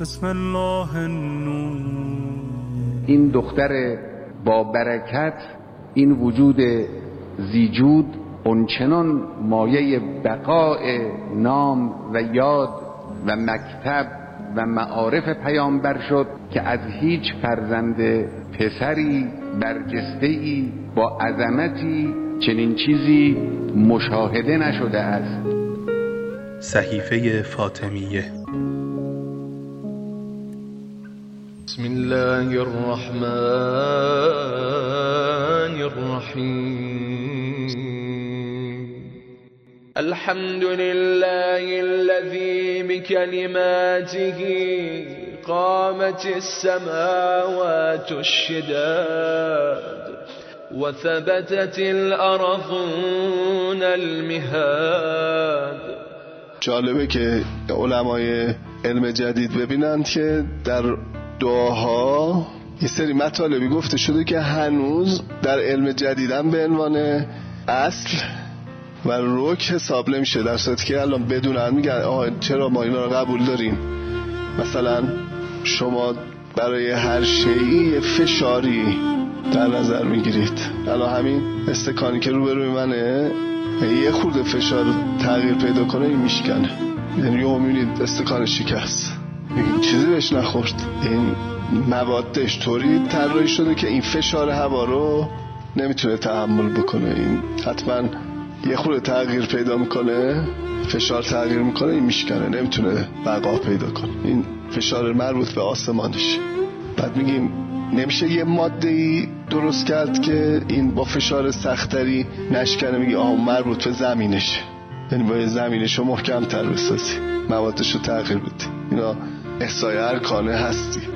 بسم الله النور. این دختر با برکت این وجود زیجود اونچنان مایه بقاء نام و یاد و مکتب و معارف پیامبر شد که از هیچ فرزند پسری برجسته ای با عظمتی چنین چیزی مشاهده نشده است. صحیفه فاطمیه. بسم الله الرحمن الرحيم. الحمد لله الذي بكلماته قامت السماوات الشداد وثبتت الأرضون المهاد. جالبه که علمای علم جدید ببینند که در دعاها. یه سری مطالبی گفته شده که هنوز در علم جدیدم به عنوان اصل و رک حساب نمیشه. در صورتی که الان بدونن میگن آه چرا ما اینا رو قبول داریم؟ مثلا شما برای هر شیعی فشاری در نظر می‌گیرید. الان همین استکانی که روبروی منه یه خورده فشار تغییر پیدا کنه این میشکنه. یعنی یه می‌بینید استکان شکست. چیزی بهش نخورد. این موادش طوری طراحی شده که این فشار هوا رو نمی‌تونه تحمل بکنه. این حتما یه خورده تغییر پیدا می‌کنه. فشار تغییر می‌کنه این میشکنه نمی‌تونه بقا پیدا کنه. این فشار مربوط به آسمانش. بعد میگیم نمیشه یه ماده ای درست کرد که این با فشار سختری نشکنه. میگه آه مربوط به زمینشه یعنی باید زمینش رو محکم تر بسازی. موادش رو تغییر بدی. اینا احسای ارکانه هستی.